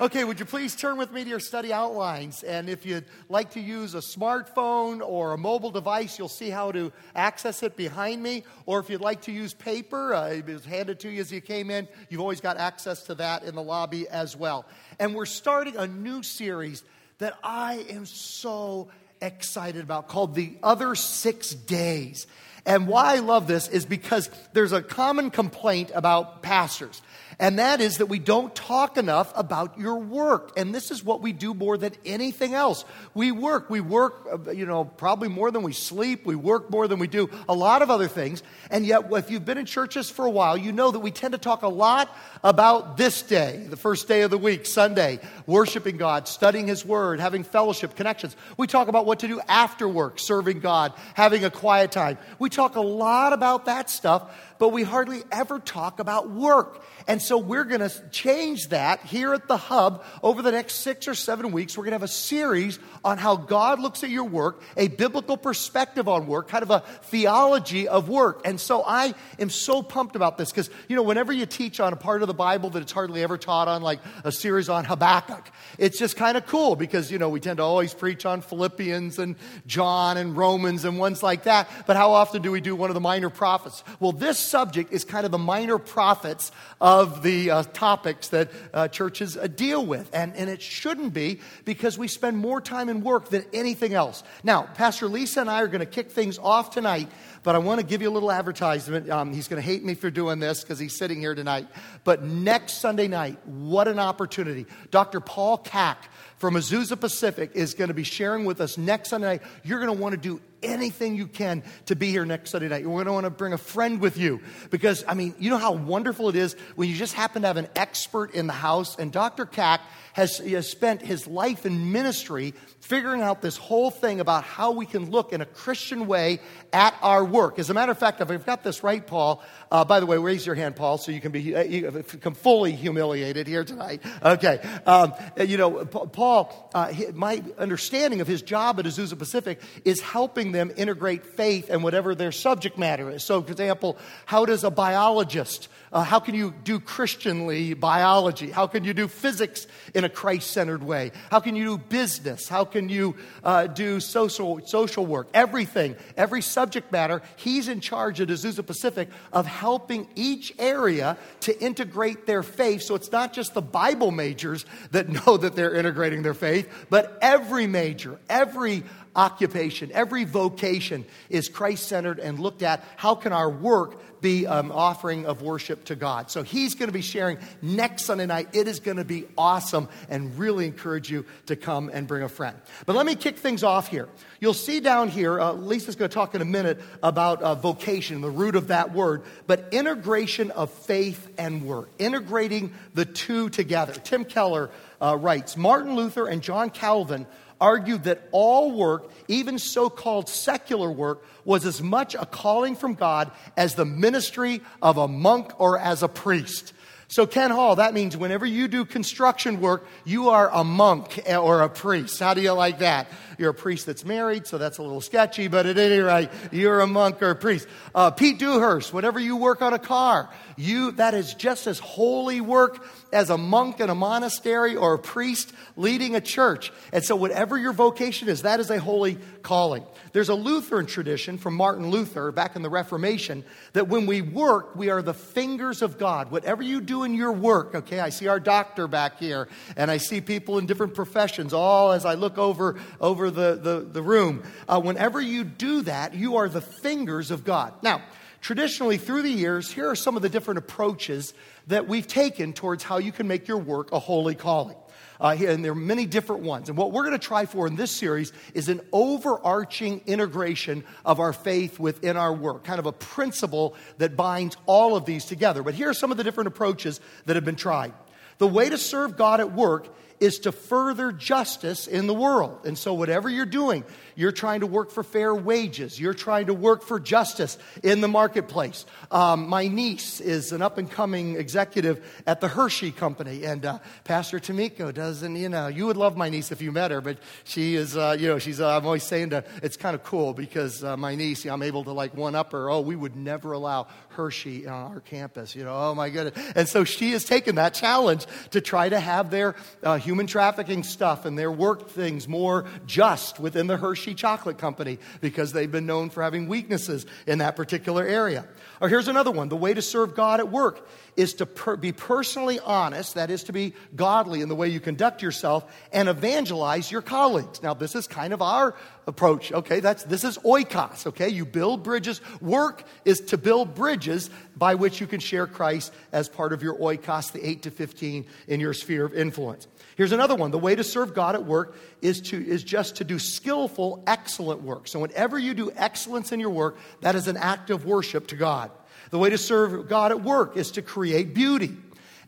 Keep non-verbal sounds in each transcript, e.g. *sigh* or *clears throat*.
Okay, would you please turn with me to your study outlines? And if you'd like to use a smartphone or a mobile device, you'll see how to access it behind me. Or if you'd like to use paper, uh, it was handed to you as you came in. You've always got access to that in the lobby as well. And we're starting a new series that I am so excited about called The Other Six Days. And why I love this is because there's a common complaint about pastors. And that is that we don't talk enough about your work. And this is what we do more than anything else. We work. We work, uh, you know, probably more than we sleep. We work more than we do a lot of other things. And yet, if you've been in churches for a while, you know that we tend to talk a lot about this day, the first day of the week, Sunday, worshiping God, studying His Word, having fellowship, connections. We talk about what to do after work, serving God, having a quiet time. We talk a lot about that stuff but we hardly ever talk about work. And so we're going to change that here at the Hub over the next six or seven weeks. We're going to have a series on how God looks at your work, a biblical perspective on work, kind of a theology of work. And so I am so pumped about this because, you know, whenever you teach on a part of the Bible that it's hardly ever taught on, like a series on Habakkuk, it's just kind of cool because, you know, we tend to always preach on Philippians and John and Romans and ones like that. But how often do we do one of the minor prophets? Well, this subject is kind of the minor prophets of the uh, topics that uh, churches uh, deal with. And, and it shouldn't be because we spend more time in work than anything else. Now, Pastor Lisa and I are going to kick things off tonight, but I want to give you a little advertisement. Um, he's going to hate me for doing this because he's sitting here tonight. But next Sunday night, what an opportunity. Dr. Paul Kaak from Azusa Pacific is going to be sharing with us next Sunday night. You're going to want to do anything you can to be here next Sunday night. You're going to want to bring a friend with you because, I mean, you know how wonderful it is when you just happen to have an expert in the house. And Dr. Kaak has, has spent his life in ministry figuring out this whole thing about how we can look in a Christian way at our work. As a matter of fact, if I've got this right, Paul, uh, by the way, raise your hand, Paul, so you can be uh, you can fully humiliated here tonight. Okay. Um, you know, Paul, uh, my understanding of his job at Azusa Pacific is helping them integrate faith and whatever their subject matter is. So, for example, how does a biologist uh, how can you do Christianly biology? How can you do physics in a Christ centered way? How can you do business? How can you uh, do social, social work? Everything, every subject matter, he's in charge at Azusa Pacific of helping each area to integrate their faith. So it's not just the Bible majors that *laughs* know that they're integrating their faith, but every major, every occupation, every vocation is Christ centered and looked at. How can our work be um, offering of worship to God? So he's going to be sharing next Sunday night. It is going to be awesome and really encourage you to come and bring a friend. But let me kick things off here. You'll see down here, uh, Lisa's going to talk in a minute about uh, vocation, the root of that word, but integration of faith and work, integrating the two together. Tim Keller uh, writes Martin Luther and John Calvin argued that all work, even so called secular work, was as much a calling from God as the ministry of a monk or as a priest. So, Ken Hall, that means whenever you do construction work, you are a monk or a priest. How do you like that? You're a priest that's married, so that's a little sketchy, but at any rate, you're a monk or a priest. Uh, Pete Dewhurst, whenever you work on a car, you, that is just as holy work as a monk in a monastery or a priest leading a church. And so, whatever your vocation is, that is a holy calling. There's a Lutheran tradition from Martin Luther back in the Reformation that when we work, we are the fingers of God. Whatever you do in your work, okay, I see our doctor back here, and I see people in different professions, all as I look over, over the, the, the room. Uh, whenever you do that, you are the fingers of God. Now, traditionally, through the years, here are some of the different approaches that we've taken towards how you can make your work a holy calling. Uh, and there are many different ones. And what we're going to try for in this series is an overarching integration of our faith within our work, kind of a principle that binds all of these together. But here are some of the different approaches that have been tried. The way to serve God at work is to further justice in the world. And so, whatever you're doing, you're trying to work for fair wages. You're trying to work for justice in the marketplace. Um, my niece is an up and coming executive at the Hershey Company, and uh, Pastor Tamiko doesn't, you know, you would love my niece if you met her, but she is, uh, you know, she's, uh, I'm always saying to, it's kind of cool because uh, my niece, you know, I'm able to like one up her. Oh, we would never allow Hershey on our campus, you know, oh my goodness. And so she has taken that challenge to try to have their uh, human trafficking stuff and their work things more just within the Hershey Hershey Chocolate Company because they've been known for having weaknesses in that particular area. Or here's another one the way to serve God at work is to per- be personally honest, that is to be godly in the way you conduct yourself, and evangelize your colleagues. Now, this is kind of our approach, okay? That's, this is oikos, okay? You build bridges. Work is to build bridges by which you can share Christ as part of your oikos, the 8 to 15 in your sphere of influence. Here's another one. The way to serve God at work is, to, is just to do skillful, excellent work. So, whenever you do excellence in your work, that is an act of worship to God. The way to serve God at work is to create beauty.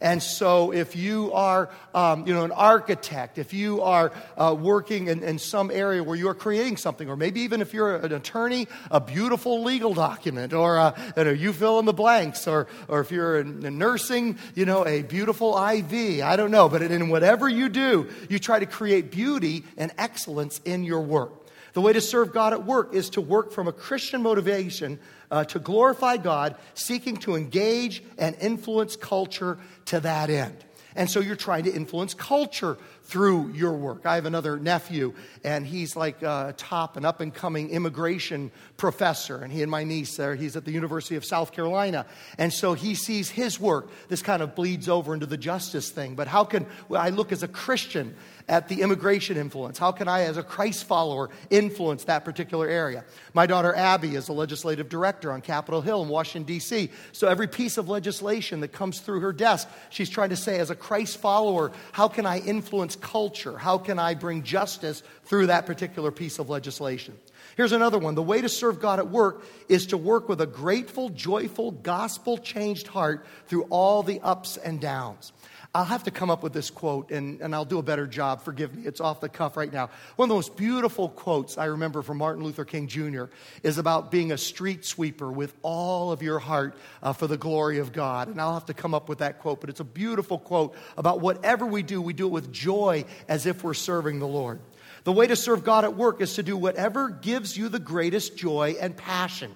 And so, if you are, um, you know, an architect, if you are uh, working in, in, some area where you are creating something, or maybe even if you're an attorney, a beautiful legal document, or uh, you, know, you fill in the blanks, or, or if you're in, in nursing, you know, a beautiful IV. I don't know, but in whatever you do, you try to create beauty and excellence in your work. The way to serve God at work is to work from a Christian motivation uh, to glorify God, seeking to engage and influence culture to that end. And so you're trying to influence culture through your work. I have another nephew, and he's like a top and up and coming immigration professor. And he and my niece, there, he's at the University of South Carolina. And so he sees his work. This kind of bleeds over into the justice thing. But how can I look as a Christian at the immigration influence? How can I, as a Christ follower, influence that particular area? My daughter Abby is a legislative director on Capitol Hill in Washington, D.C. So every piece of legislation that comes through her desk, she's trying to say, as a Christ follower, how can I influence culture? How can I bring justice through that particular piece of legislation? Here's another one. The way to serve God at work is to work with a grateful, joyful, gospel changed heart through all the ups and downs. I'll have to come up with this quote and, and I'll do a better job. Forgive me, it's off the cuff right now. One of the most beautiful quotes I remember from Martin Luther King Jr. is about being a street sweeper with all of your heart uh, for the glory of God. And I'll have to come up with that quote, but it's a beautiful quote about whatever we do, we do it with joy as if we're serving the Lord. The way to serve God at work is to do whatever gives you the greatest joy and passion.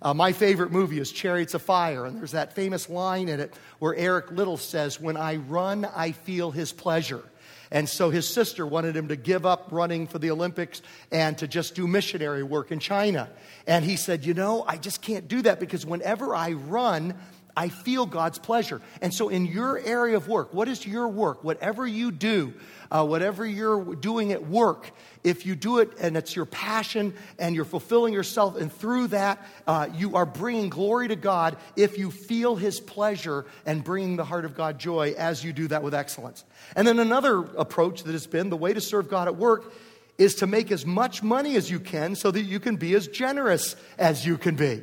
Uh, my favorite movie is Chariots of Fire, and there's that famous line in it where Eric Liddell says, When I run, I feel his pleasure. And so his sister wanted him to give up running for the Olympics and to just do missionary work in China. And he said, You know, I just can't do that because whenever I run, I feel God's pleasure. And so, in your area of work, what is your work? Whatever you do, uh, whatever you're doing at work, if you do it and it's your passion and you're fulfilling yourself, and through that, uh, you are bringing glory to God if you feel His pleasure and bringing the heart of God joy as you do that with excellence. And then another approach that has been the way to serve God at work is to make as much money as you can so that you can be as generous as you can be.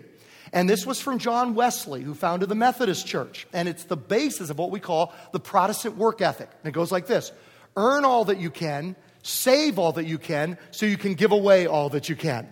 And this was from John Wesley, who founded the Methodist Church. And it's the basis of what we call the Protestant work ethic. And it goes like this Earn all that you can, save all that you can, so you can give away all that you can.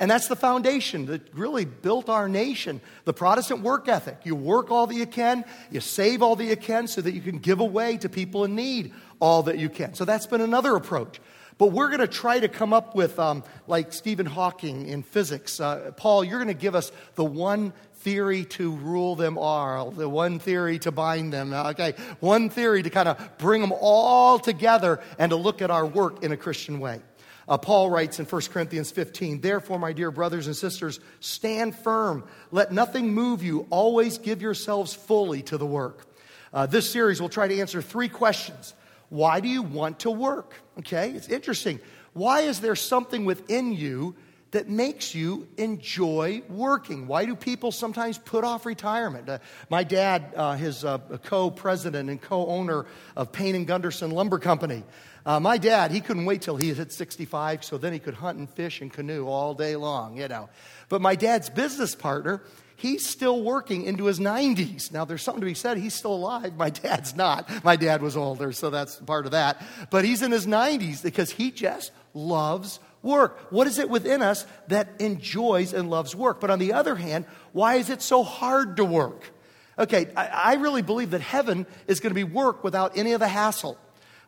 And that's the foundation that really built our nation. The Protestant work ethic. You work all that you can, you save all that you can, so that you can give away to people in need all that you can. So that's been another approach. But we're going to try to come up with, um, like Stephen Hawking in physics. Uh, Paul, you're going to give us the one theory to rule them all, the one theory to bind them. Okay, one theory to kind of bring them all together and to look at our work in a Christian way. Uh, Paul writes in 1 Corinthians 15, Therefore, my dear brothers and sisters, stand firm. Let nothing move you. Always give yourselves fully to the work. Uh, this series will try to answer three questions why do you want to work? Okay, it's interesting. Why is there something within you that makes you enjoy working? Why do people sometimes put off retirement? Uh, my dad uh, is a, a co president and co owner of Payne and Gunderson Lumber Company. Uh, my dad, he couldn't wait till he hit 65, so then he could hunt and fish and canoe all day long, you know. But my dad's business partner, he's still working into his 90s. Now, there's something to be said. He's still alive. My dad's not. My dad was older, so that's part of that. But he's in his 90s because he just loves work. What is it within us that enjoys and loves work? But on the other hand, why is it so hard to work? Okay, I, I really believe that heaven is going to be work without any of the hassle.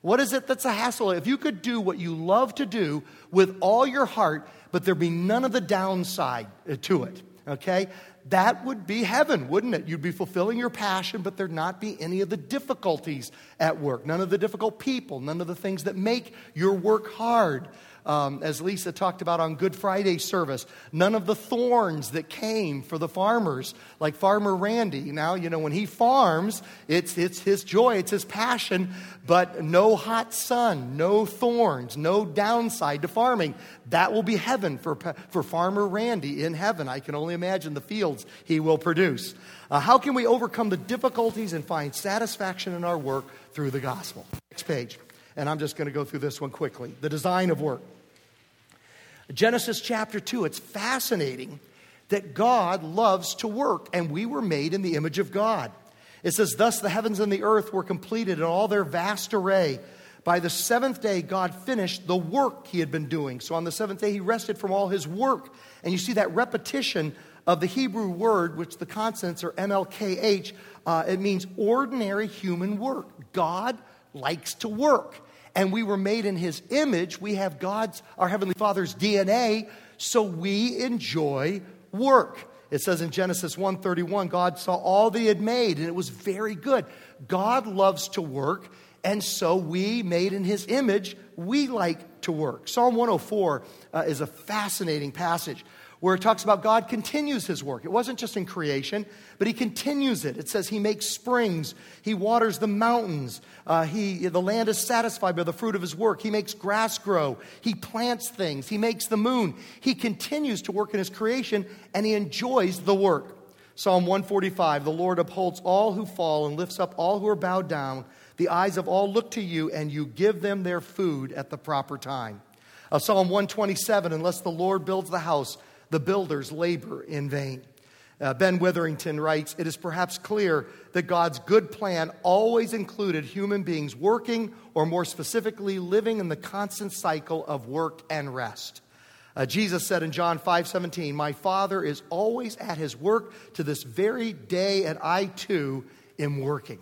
What is it that's a hassle? If you could do what you love to do with all your heart, but there be none of the downside to it, okay? That would be heaven, wouldn't it? You'd be fulfilling your passion, but there'd not be any of the difficulties at work, none of the difficult people, none of the things that make your work hard um, as Lisa talked about on Good Friday service, none of the thorns that came for the farmers, like Farmer Randy. Now, you know, when he farms, it's, it's his joy, it's his passion, but no hot sun, no thorns, no downside to farming. That will be heaven for, for Farmer Randy in heaven. I can only imagine the fields he will produce. Uh, how can we overcome the difficulties and find satisfaction in our work through the gospel? Next page. And I'm just going to go through this one quickly. The design of work. Genesis chapter 2, it's fascinating that God loves to work, and we were made in the image of God. It says, Thus the heavens and the earth were completed in all their vast array. By the seventh day, God finished the work he had been doing. So on the seventh day, he rested from all his work. And you see that repetition of the Hebrew word, which the consonants are MLKH, uh, it means ordinary human work. God likes to work and we were made in his image. We have God's, our Heavenly Father's DNA, so we enjoy work. It says in Genesis 1:31, God saw all that he had made, and it was very good. God loves to work, and so we, made in his image, we like to work. Psalm 104 uh, is a fascinating passage where it talks about God continues his work. It wasn't just in creation, but he continues it. It says he makes springs, he waters the mountains, uh, he, the land is satisfied by the fruit of his work. He makes grass grow, he plants things, he makes the moon. He continues to work in his creation and he enjoys the work. Psalm 145 The Lord upholds all who fall and lifts up all who are bowed down. The eyes of all look to you, and you give them their food at the proper time. Uh, Psalm 127 Unless the Lord builds the house, the builders labor in vain. Uh, ben Witherington writes It is perhaps clear that God's good plan always included human beings working, or more specifically, living in the constant cycle of work and rest. Uh, Jesus said in John 5 17, My Father is always at his work to this very day, and I too am working.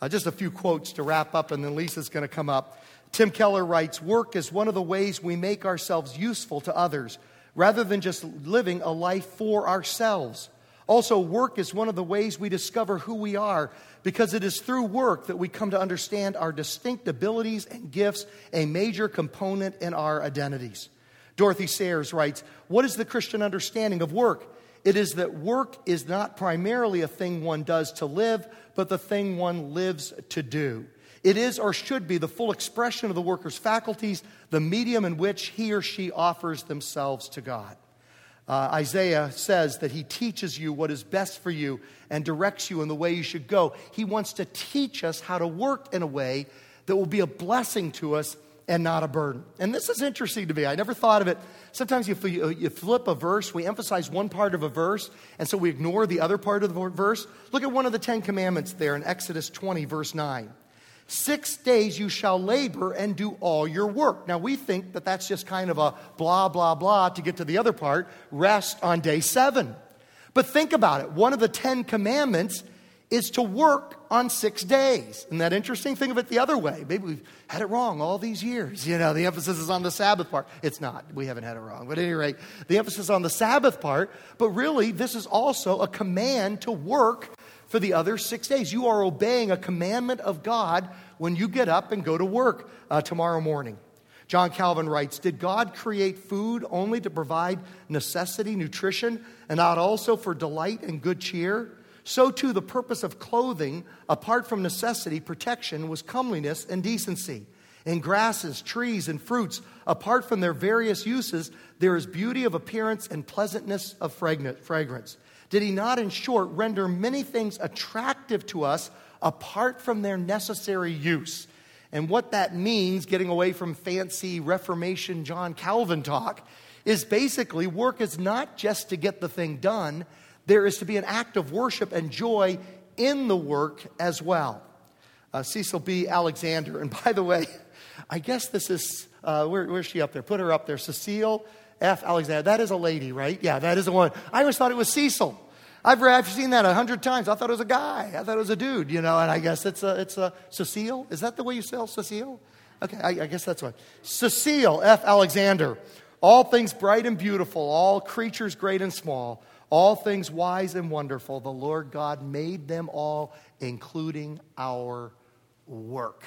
Uh, just a few quotes to wrap up, and then Lisa's going to come up. Tim Keller writes Work is one of the ways we make ourselves useful to others rather than just living a life for ourselves. Also, work is one of the ways we discover who we are because it is through work that we come to understand our distinct abilities and gifts, a major component in our identities. Dorothy Sayers writes What is the Christian understanding of work? It is that work is not primarily a thing one does to live, but the thing one lives to do. It is or should be the full expression of the worker's faculties, the medium in which he or she offers themselves to God. Uh, Isaiah says that he teaches you what is best for you and directs you in the way you should go. He wants to teach us how to work in a way that will be a blessing to us and not a burden. And this is interesting to me. I never thought of it. Sometimes you, you flip a verse, we emphasize one part of a verse, and so we ignore the other part of the verse. Look at one of the Ten Commandments there in Exodus 20, verse 9. Six days you shall labor and do all your work. Now, we think that that's just kind of a blah, blah, blah to get to the other part rest on day seven. But think about it. One of the Ten Commandments is to work on six days. Isn't that interesting? Think of it the other way. Maybe we've had it wrong all these years. You know, the emphasis is on the Sabbath part. It's not. We haven't had it wrong. But at any rate, the emphasis on the Sabbath part. But really, this is also a command to work for the other six days. You are obeying a commandment of God when you get up and go to work uh, tomorrow morning. John Calvin writes Did God create food only to provide necessity, nutrition, and not also for delight and good cheer? So, too, the purpose of clothing, apart from necessity, protection, was comeliness and decency. In grasses, trees, and fruits, apart from their various uses, there is beauty of appearance and pleasantness of fragrance. Did he not, in short, render many things attractive to us apart from their necessary use? And what that means, getting away from fancy Reformation John Calvin talk, is basically work is not just to get the thing done, there is to be an act of worship and joy in the work as well. Uh, Cecil B. Alexander, and *laughs* by the way, I guess this is, uh, where, where's she up there? Put her up there. Cecile F. Alexander. That is a lady, right? Yeah, that is the one. I always thought it was Cecil. I've, I've seen that a hundred times. I thought it was a guy. I thought it was a dude, you know, and I guess it's a, it's a Cecile. Is that the way you spell Cecile? Okay, I, I guess that's what. Cecile F. Alexander. All things bright and beautiful, all creatures great and small, all things wise and wonderful, the Lord God made them all, including our work.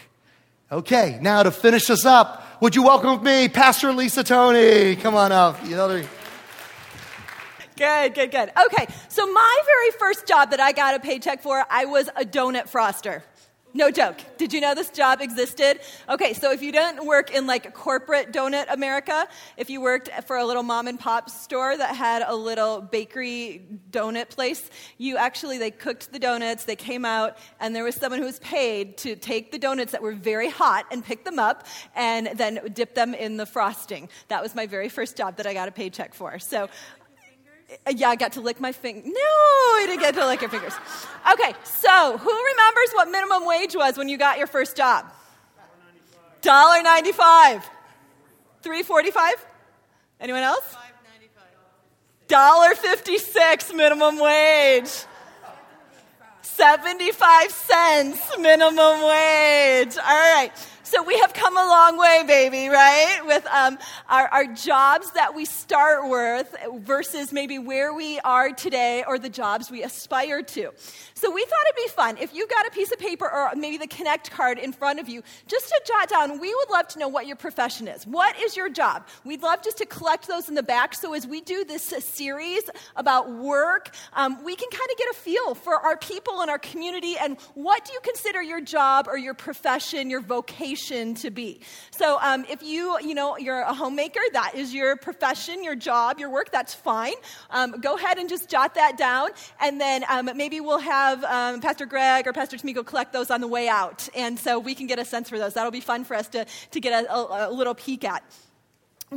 Okay, now to finish us up, would you welcome me Pastor Lisa Tony? Come on up. You Good, good, good. Okay, so my very first job that I got a paycheck for, I was a donut froster. No joke. Did you know this job existed? Okay, so if you didn't work in like corporate donut America, if you worked for a little mom and pop store that had a little bakery donut place, you actually they cooked the donuts, they came out, and there was someone who was paid to take the donuts that were very hot and pick them up and then dip them in the frosting. That was my very first job that I got a paycheck for. So Uh, yeah, I got to lick my finger. No, I didn't get to lick your fingers. Okay, so who remembers what minimum wage was when you got your first job? Dollar ninety-five. Three forty-five. Anyone else? Dollar fifty-six minimum wage. 75 cents minimum wage. All right. So we have come a long way, baby, right? With um, our, our jobs that we start with versus maybe where we are today or the jobs we aspire to. So we thought it'd be fun if you got a piece of paper or maybe the Connect card in front of you, just to jot down, we would love to know what your profession is. What is your job? We'd love just to collect those in the back so as we do this series about work, um, we can kind of get a feel for our people and our community and what do you consider your job or your profession, your vocation to be. So um, if you, you know, you're a homemaker, that is your profession, your job, your work, that's fine. Um, go ahead and just jot that down. And then um, maybe we'll have um, Pastor Greg or Pastor Tamiko collect those on the way out. And so we can get a sense for those. That'll be fun for us to, to get a, a, a little peek at.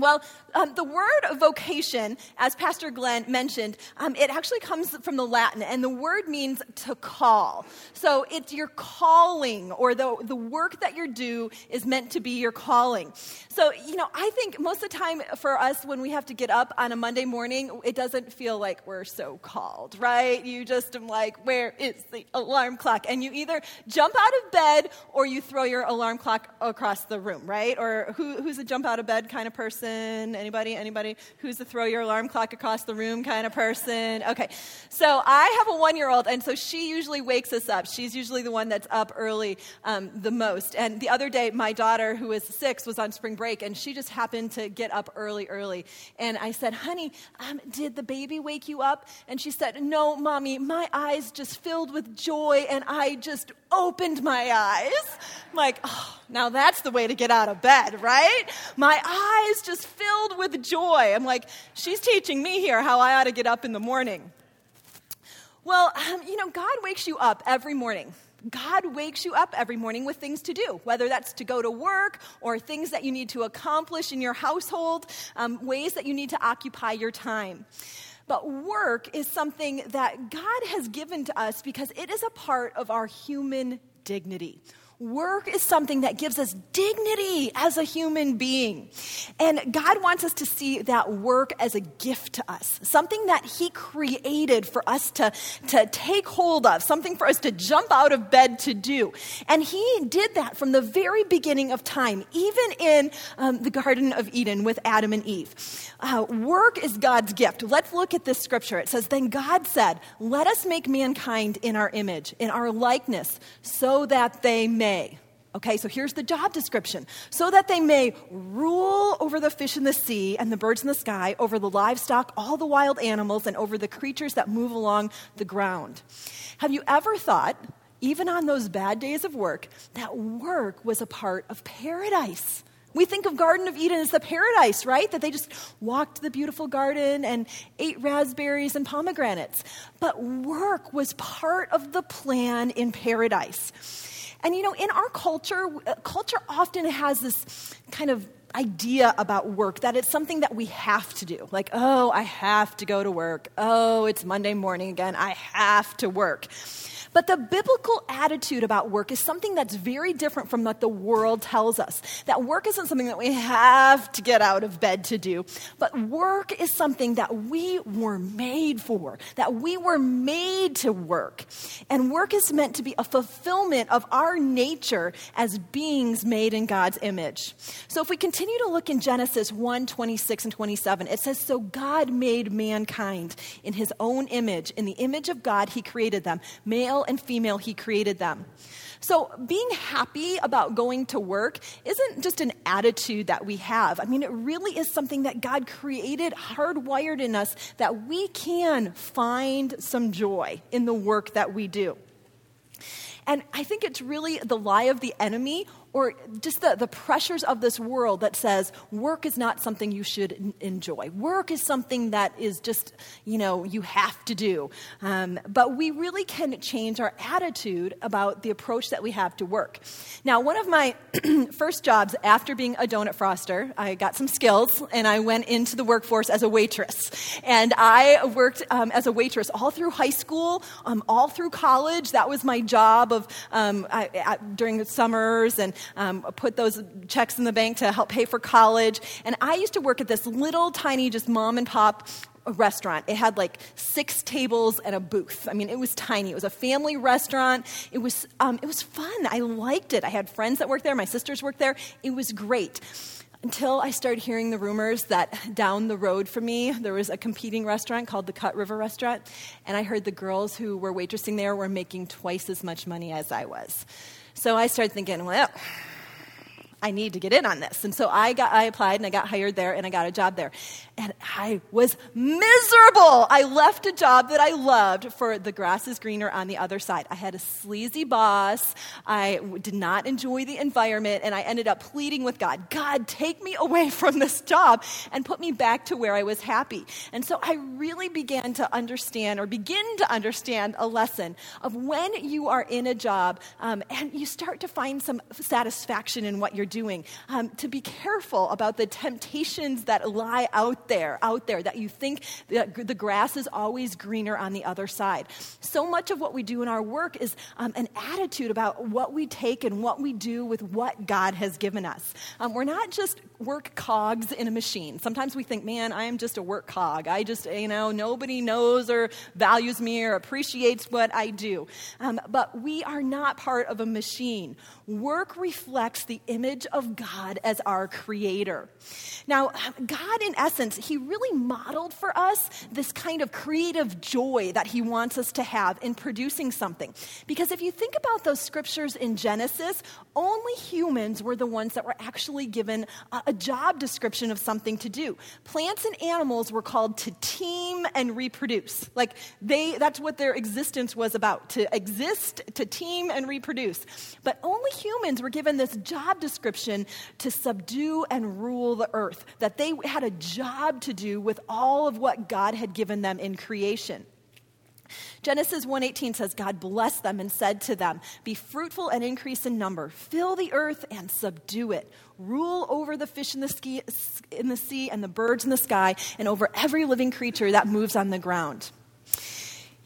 Well, um, the word vocation, as Pastor Glenn mentioned, um, it actually comes from the Latin, and the word means to call. So it's your calling, or the, the work that you do is meant to be your calling. So, you know, I think most of the time for us, when we have to get up on a Monday morning, it doesn't feel like we're so called, right? You just am like, where is the alarm clock? And you either jump out of bed or you throw your alarm clock across the room, right? Or who, who's a jump out of bed kind of person? Person? Anybody? Anybody? Who's the throw your alarm clock across the room kind of person? Okay. So I have a one year old, and so she usually wakes us up. She's usually the one that's up early um, the most. And the other day, my daughter, who is six, was on spring break, and she just happened to get up early, early. And I said, honey, um, did the baby wake you up? And she said, no, mommy, my eyes just filled with joy, and I just opened my eyes. I'm like, oh, now that's the way to get out of bed, right? My eyes just filled with joy. I'm like, she's teaching me here how I ought to get up in the morning. Well, um, you know, God wakes you up every morning. God wakes you up every morning with things to do, whether that's to go to work or things that you need to accomplish in your household, um, ways that you need to occupy your time. But work is something that God has given to us because it is a part of our human dignity. Work is something that gives us dignity as a human being. And God wants us to see that work as a gift to us, something that He created for us to, to take hold of, something for us to jump out of bed to do. And He did that from the very beginning of time, even in um, the Garden of Eden with Adam and Eve. Uh, work is God's gift. Let's look at this scripture. It says, Then God said, Let us make mankind in our image, in our likeness, so that they may may. Okay, so here's the job description. So that they may rule over the fish in the sea and the birds in the sky, over the livestock, all the wild animals, and over the creatures that move along the ground. Have you ever thought, even on those bad days of work, that work was a part of paradise? We think of Garden of Eden as the paradise, right? That they just walked the beautiful garden and ate raspberries and pomegranates. But work was part of the plan in paradise. And you know, in our culture, uh, culture often has this kind of idea about work that it's something that we have to do. Like, oh, I have to go to work. Oh, it's Monday morning again. I have to work. But the biblical attitude about work is something that's very different from what the world tells us. That work isn't something that we have to get out of bed to do, but work is something that we were made for, that we were made to work. And work is meant to be a fulfillment of our nature as beings made in God's image. So if we continue to look in Genesis 1 26 and 27, it says, So God made mankind in his own image. In the image of God, he created them. Male and female, He created them. So, being happy about going to work isn't just an attitude that we have. I mean, it really is something that God created, hardwired in us, that we can find some joy in the work that we do. And I think it's really the lie of the enemy or just the, the pressures of this world that says work is not something you should n- enjoy. Work is something that is just, you know, you have to do. Um, but we really can change our attitude about the approach that we have to work. Now, one of my *clears throat* first jobs after being a donut froster, I got some skills and I went into the workforce as a waitress. And I worked um, as a waitress all through high school, um, all through college. That was my job of um, I, during the summers and um, put those checks in the bank to help pay for college. And I used to work at this little tiny, just mom and pop restaurant. It had like six tables and a booth. I mean, it was tiny. It was a family restaurant. It was, um, it was fun. I liked it. I had friends that worked there. My sisters worked there. It was great. Until I started hearing the rumors that down the road from me there was a competing restaurant called the Cut River Restaurant, and I heard the girls who were waitressing there were making twice as much money as I was. So I started thinking, well, I need to get in on this. And so I got I applied and I got hired there and I got a job there. And I was miserable. I left a job that I loved for the grass is greener on the other side. I had a sleazy boss. I did not enjoy the environment and I ended up pleading with God, God, take me away *laughs* from this job and put me back to where I was happy. And so I really began to understand or begin to understand a lesson of when you are in a job um, and you start to find some satisfaction in what you're doing, um, to be careful about the temptations that lie out there, out there, that you think that the grass is always greener on the other side. So much of what we do in our work is um, an attitude about what we take and what we do with what God has given us. Um, we're not just work cogs in a machine. Sometimes we think, man, I am just a work cog. I just, you know, nobody knows or values me or appreciates what I do. Um, but we are not part of a machine. Work reflects the image of God as our creator. Now, God, in essence, He really modeled for us this kind of creative joy that He wants us to have in producing something. Because if you think about those scriptures in Genesis, only humans were the ones that were actually given a, a job description of something to do. Plants and animals were called to teem and reproduce. Like they that's what their existence was about, to exist, to teem and reproduce. But only humans were given this job description to subdue and rule the earth, that they had a job to do with all of what God had given them in creation. Genesis 1:18 says God blessed them and said to them, "Be fruitful and increase in number, fill the earth and subdue it. Rule over the fish in the, ski, in the sea and the birds in the sky and over every living creature that moves on the ground."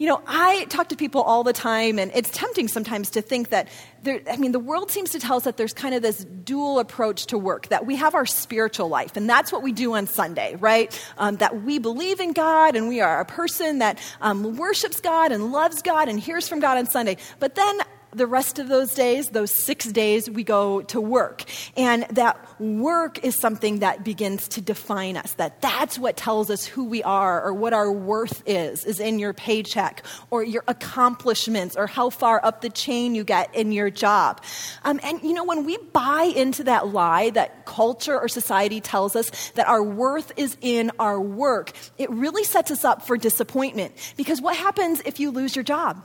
You know, I talk to people all the time, and it's tempting sometimes to think that there, I mean, the world seems to tell us that there's kind of this dual approach to work, that we have our spiritual life, and that's what we do on Sunday, right? Um, that we believe in God, and we are a person that um, worships God and loves God and hears from God on Sunday. But then the rest of those days, those six days, we go to work. And that work is something that begins to define us, that that's what tells us who we are or what our worth is, is in your paycheck or your accomplishments or how far up the chain you get in your job. Um, and, you know, when we buy into that lie that culture or society tells us that our worth is in our work, it really sets us up for disappointment. Because what happens if you lose your job?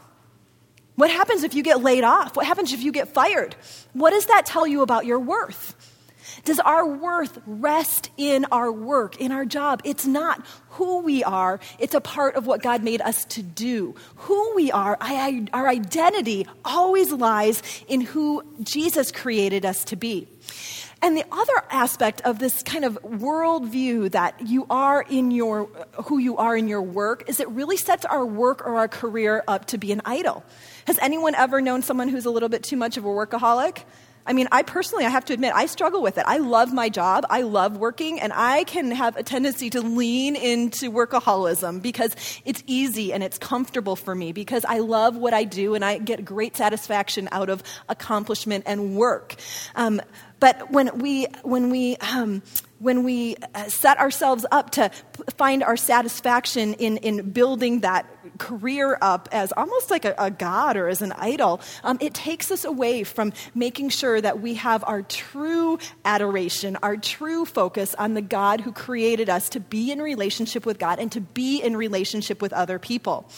What happens if you get laid off? What happens if you get fired? What does that tell you about your worth? Does our worth rest in our work, in our job? It's not. who we are, it's a part of what God made us to do. Who we are, I, I, our identity always lies in who Jesus created us to be. And the other aspect of this kind of worldview that you are in your, who you are in your work is it really sets our work or our career up to be an idol. Has anyone ever known someone who's a little bit too much of a workaholic? I mean, I personally, I have to admit, I struggle with it. I love my job, I love working, and I can have a tendency to lean into workaholism because it's easy and it's comfortable for me because I love what I do and I get great satisfaction out of accomplishment and work. Um, but when we, when we, um, when we uh, set ourselves up to find our satisfaction in, in building that career up as almost like a, a god or as an idol, um, it takes us away from making sure that we have our true adoration, our true focus on the God who created us to be in relationship with God and to be in relationship with other people.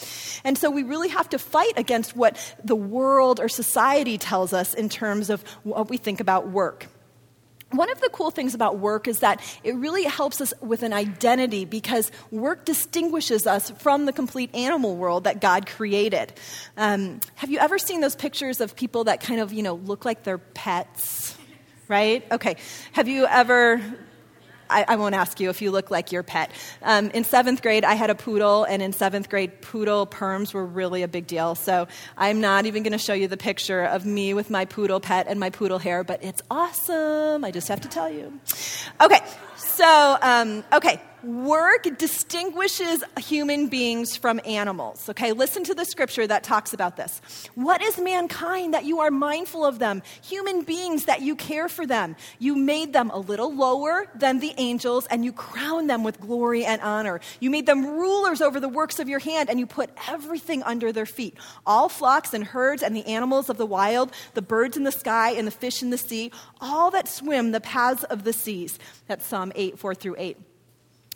And so we really have to fight against what the world or society tells us in terms of what we think about work. One of the cool things about work is that it really helps us with an identity because work distinguishes us from the complete animal world that God created. Um, have you ever seen those pictures of people that kind of, you know, look like they're pets? Right? Okay. Have you ever I, I, won't ask you if you look like your pet. Um, in seventh grade, I had a poodle, and in seventh grade, poodle perms were really a big deal. So I'm not even going to show you the picture of me with my poodle pet and my poodle hair, but it's awesome. I just have to tell you. Okay, so, um, okay, work distinguishes human beings from animals. Okay, listen to the scripture that talks about this. What is mankind that you are mindful of them? Human beings that you care for them. You made them a little lower than the angels and you crown them with glory and honor. You made them rulers over the works of your hand and you put everything under their feet all flocks and herds and the animals of the wild, the birds in the sky and the fish in the sea, all that swim the paths of the seas. That's Psalm 8, 4 through 8.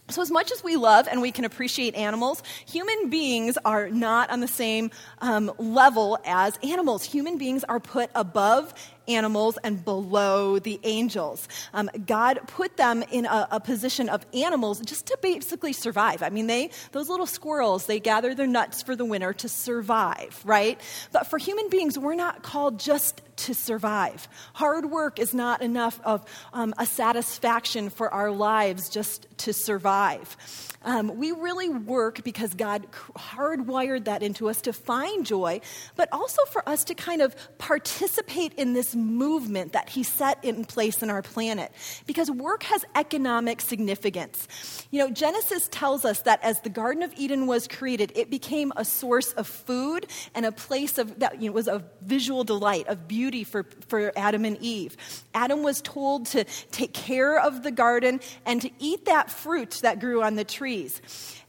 So, as much as we love and we can appreciate animals, human beings are not on the same um, level as animals. Human beings are put above animals and below the angels. Um, God put them in a, a, position of animals just to basically survive. I mean, they those little squirrels they gather their nuts for the winter to survive, right? But for human beings, we're not called just to survive. Hard work is not enough of um, a satisfaction for our lives just to survive. Um, we really work because God hardwired that into us to find joy, but also for us to kind of participate in this movement that He set in place in our planet. Because work has economic significance. You know, Genesis tells us that as the Garden of Eden was created, it became a source of food and a place of that you know, was a visual delight, of beauty for, for Adam and Eve. Adam was told to take care of the garden and to eat that fruit that grew on the trees.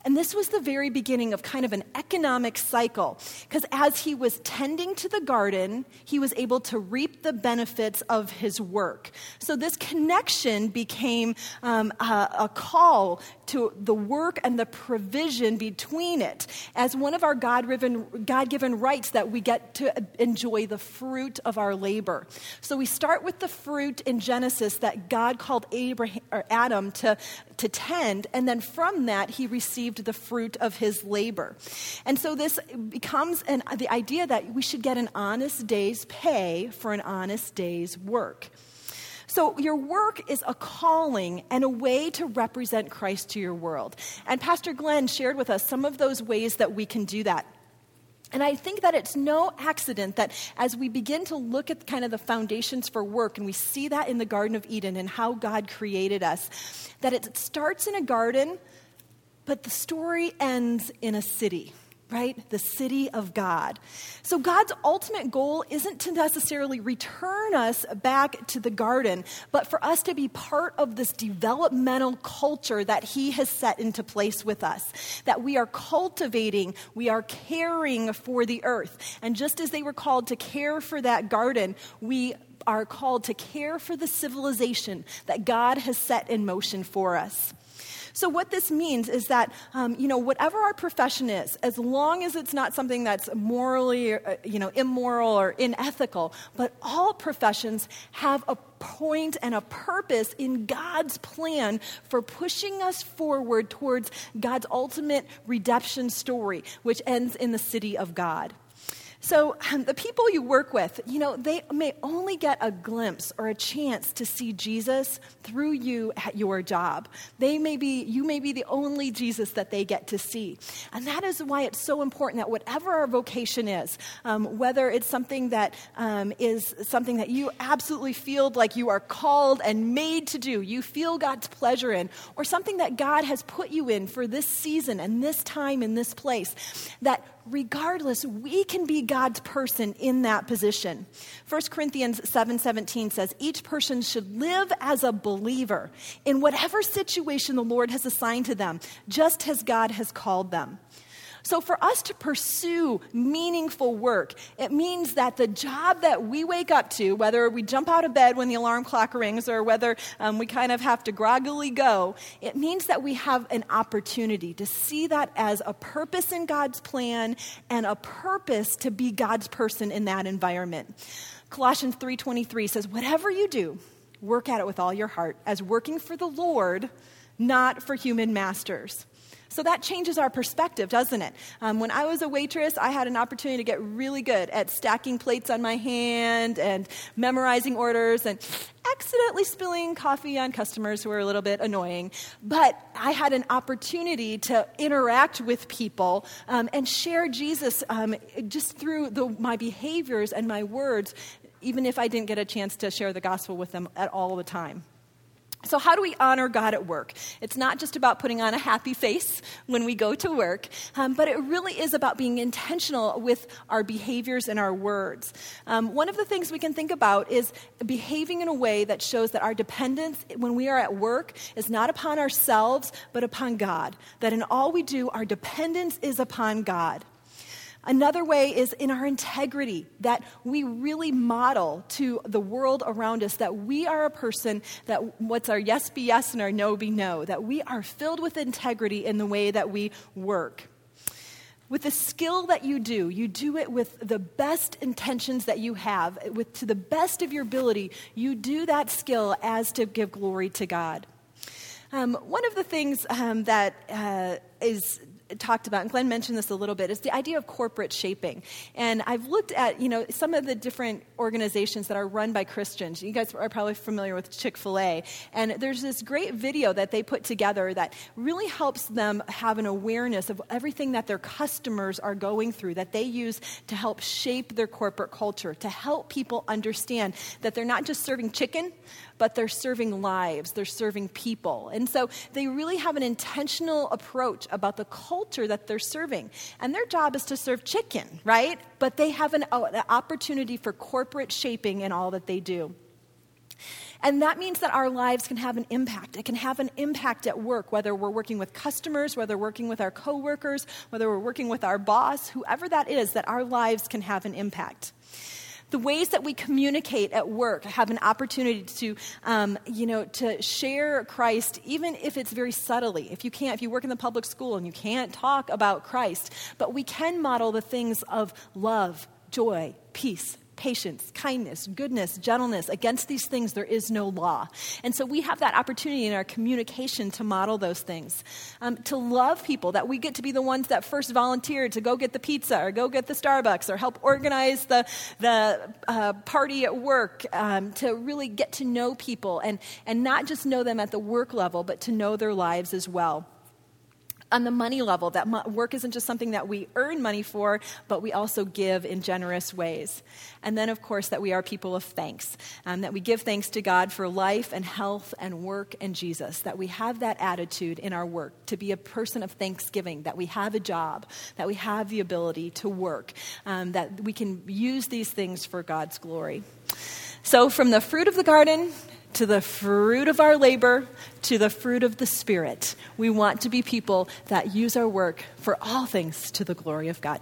And this was the very beginning of kind of an economic cycle, because as he was tending to the garden, he was able to reap the benefits of his work. So this connection became um, a, a, call to the work and the provision between it as one of our God given rights that we get to enjoy the fruit of our labor. So we start with the fruit in Genesis that God called Abraham, or Adam to, to tend, and then from that, he received the fruit of his labor. And so this becomes an, the idea that we should get an honest day's pay for an honest day's work. So, your work is a calling and a way to represent Christ to your world. And Pastor Glenn shared with us some of those ways that we can do that. And I think that it's no accident that as we begin to look at kind of the foundations for work, and we see that in the Garden of Eden and how God created us, that it starts in a garden, but the story ends in a city right? The city of God. So, God's ultimate goal isn't to necessarily return us back to the garden, but for us to be part of this developmental culture that He has set into place with us. That we are cultivating, we are caring for the earth. And just as they were called to care for that garden, we are called to care for the civilization that God has set in motion for us. So, what this means is that, um, you know, whatever our profession is, as long as it's not something that's morally, uh, you know, immoral or unethical, but all professions have a point and a purpose in God's plan for pushing us forward towards God's ultimate redemption story, which ends in the city of God. So, um, *laughs* the people you work with, you know, they may only get a glimpse or a chance to see Jesus through you at your job. They may be, you may be the only Jesus that they get to see. And that is why it's so important that whatever our vocation is, um, whether it's something that um, is something that you absolutely feel like you are called and made to do, you feel God's pleasure in, or something that God has put you in for this season and this time in this place, that regardless, we can be God's person in that position. 1 Corinthians 7:17 says each person should live as a believer in whatever situation the Lord has assigned to them, just as God has called them. So, for us to pursue meaningful work, it means that the job that we wake up to, whether we jump out of bed when the alarm clock rings or whether um, we kind of have to groggily go, it means that we have an opportunity to see that as a purpose in God's plan and a purpose to be God's person in that environment. Colossians 3:23 says, "Whatever you do, work at it with all your heart, as working for the Lord, not for human masters." So that changes our perspective, doesn't it? Um, when I was a waitress, I had an opportunity to get really good at stacking plates on my hand and memorizing orders and accidentally spilling coffee on customers who were a little bit annoying. But I had an opportunity to interact with people um, and share Jesus um, just through the, my behaviors and my words, even if I didn't get a chance to share the gospel with them at all the time. So, how do we honor God at work? It's not just about putting on a happy face when we go to work, um, but it really is about being intentional with our behaviors and our words. Um, one of the things we can think about is behaving in a way that shows that our dependence when we are at work is not upon ourselves, but upon God. That in all we do, our dependence is upon God. Another way is in our integrity, that we really model to the world around us that we are a person that what's our yes be yes and our no be no, that we are filled with integrity in the way that we work. With the skill that you do, you do it with the best intentions that you have, with to the best of your ability, you do that skill as to give glory to God. Um, one of the things um, that uh, is talked about, and Glenn mentioned this a little bit, is the idea of corporate shaping. And I've looked at, you know, some of the different organizations that are run by Christians. You guys are probably familiar with Chick fil A. And there's this great video that they put together that really helps them have an awareness of everything that their customers are going through, that they use to help shape their corporate culture, to help people understand that they're not just serving chicken, but they're serving lives, they're serving people. And so they really have an intentional approach about the culture that they're serving. And their job is to serve chicken, right? But they have an, an opportunity for corporate shaping in all that they do. And that means that our lives can have an impact. It can have an impact at work, whether we're working with customers, whether we're working with our coworkers, whether we're working with our boss, whoever that is, that our lives can have an impact the ways that we communicate at work have an opportunity to, um, you know, to share Christ, even if it's very subtly. If you can't, if you work in the public school and you can't talk about Christ, but we can model the things of love, joy, peace, patience, kindness, goodness, gentleness. Against these things, there is no law. And so we have that opportunity in our communication to model those things, um, to love people, that we get to be the ones that first volunteer to go get the pizza or go get the Starbucks or help organize the, the uh, party at work, um, to really get to know people and, and not just know them at the work level, but to know their lives as well on the money level, that work isn't just something that we earn money for, but we also give in generous ways. And then, of course, that we are people of thanks, um, that we give thanks to God for life and health and work and Jesus, that we have that attitude in our work to be a person of thanksgiving, that we have a job, that we have the ability to work, um, that we can use these things for God's glory. So, from the fruit of the garden to the fruit of our labor, to the fruit of the Spirit. We want to be people that use our work for all things to the glory of God.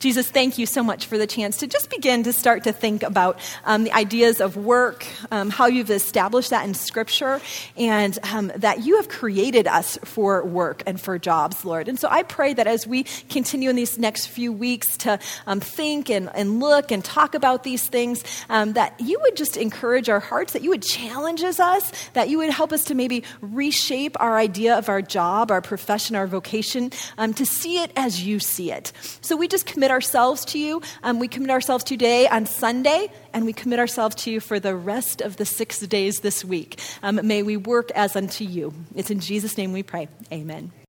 Jesus, thank you so much for the chance to just begin to start to think about um, the ideas of work, um, how you've established that in Scripture, and um, that you have created us for work and for jobs, Lord. And so I pray that as we continue in these next few weeks to um, think and, and look and talk about these things, um, that you would just encourage our hearts, that you would challenge us, that you would help us to maybe reshape our idea of our job, our profession, our vocation, um, to see it as you see it. So we just commit ourselves to you. Um, we commit ourselves today on Sunday, and we commit ourselves to you for the rest of the six days this week. Um, may we work as unto you. It's in Jesus' name we pray. Amen.